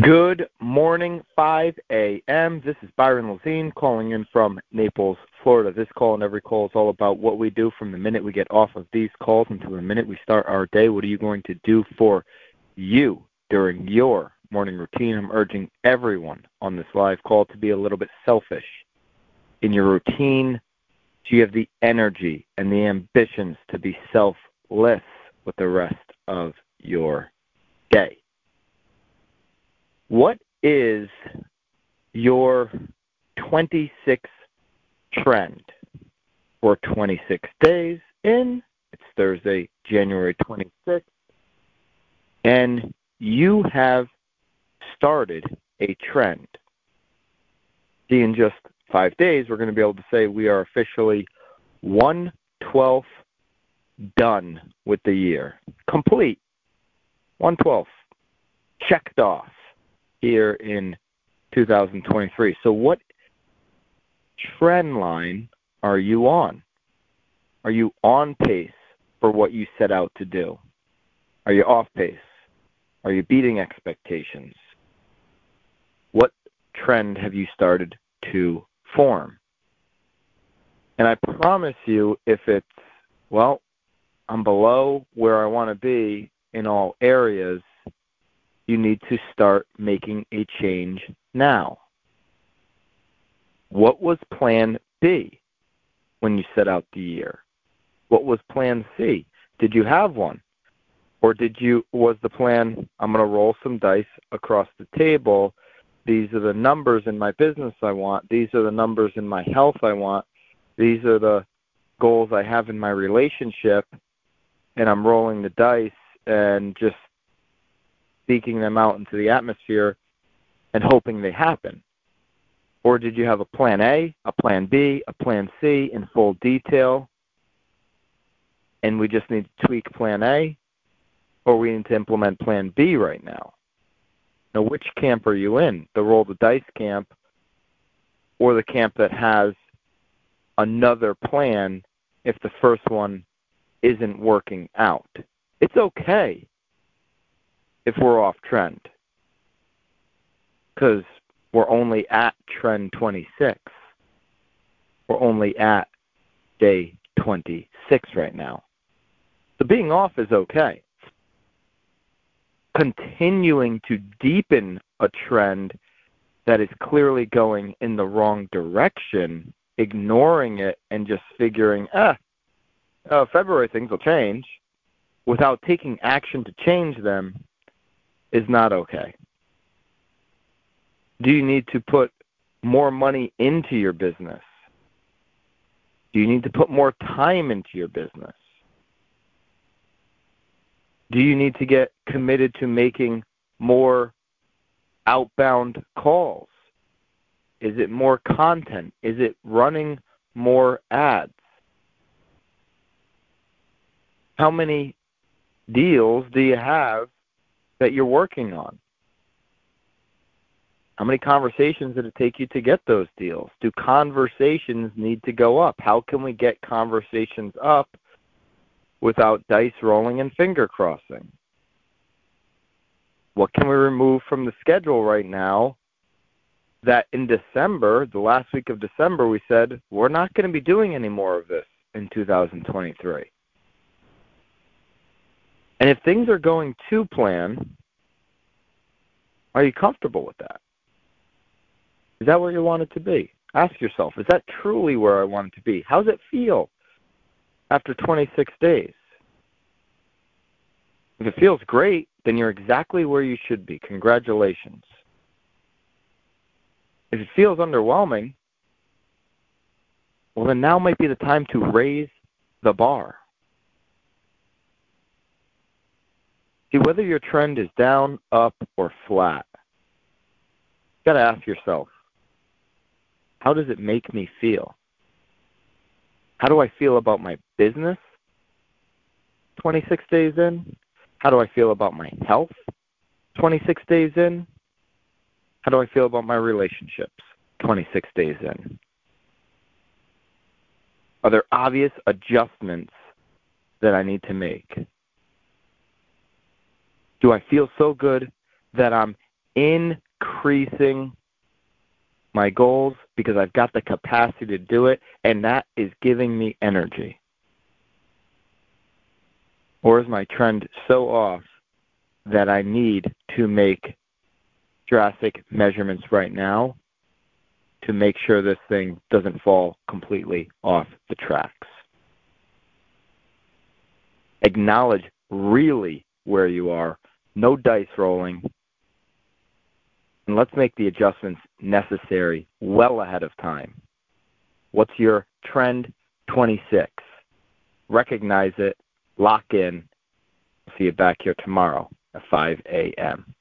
Good morning, 5 a.m. This is Byron Lazine calling in from Naples, Florida. This call and every call is all about what we do from the minute we get off of these calls until the minute we start our day. What are you going to do for you during your morning routine? I'm urging everyone on this live call to be a little bit selfish in your routine. Do you have the energy and the ambitions to be selfless with the rest of your day? What is your 26 trend for 26 days in? It's Thursday, January 26th. And you have started a trend. See, in just five days, we're going to be able to say we are officially one twelfth done with the year. Complete. One twelfth. Checked off here in 2023. So, what trend line are you on? Are you on pace for what you set out to do? Are you off pace? Are you beating expectations? What trend have you started to form? And I promise you, if it's, well, I'm below where I want to be in all areas, you need to start making a change now. What was plan B when you set out the year? What was plan C? Did you have one? Or did you was the plan I'm going to roll some dice across the table? These are the numbers in my business I want. These are the numbers in my health I want. These are the goals I have in my relationship and I'm rolling the dice and just speaking them out into the atmosphere and hoping they happen? Or did you have a plan A, a plan B, a plan C in full detail, and we just need to tweak plan A, or we need to implement plan B right now? Now, which camp are you in? The roll the dice camp or the camp that has another plan if the first one isn't working out? It's okay if we're off trend because we're only at trend 26. We're only at day 26 right now. So being off is okay. Continuing to deepen a trend that is clearly going in the wrong direction, ignoring it and just figuring, ah, uh, February things will change, without taking action to change them is not okay. Do you need to put more money into your business? Do you need to put more time into your business? Do you need to get committed to making more outbound calls? Is it more content? Is it running more ads? How many deals do you have that you're working on? How many conversations did it take you to get those deals? Do conversations need to go up? How can we get conversations up without dice rolling and finger crossing? What can we remove from the schedule right now that in December, the last week of December, we said we're not going to be doing any more of this in 2023? And if things are going to plan, are you comfortable with that? Is that where you want it to be? Ask yourself, is that truly where I want it to be? How does it feel after 26 days? If it feels great, then you're exactly where you should be. Congratulations. If it feels underwhelming, well, then now might be the time to raise the bar. See, whether your trend is down, up, or flat, you've got to ask yourself, how does it make me feel? How do I feel about my business 26 days in? How do I feel about my health 26 days in? How do I feel about my relationships 26 days in? Are there obvious adjustments that I need to make? Do I feel so good that I'm increasing my goals because I've got the capacity to do it, and that is giving me energy? Or is my trend so off that I need to make drastic measurements right now to make sure this thing doesn't fall completely off the tracks? Acknowledge really where you are, no dice rolling, and let's make the adjustments necessary well ahead of time. What's your trend 26? Recognize it, lock in. See you back here tomorrow at 5 a.m.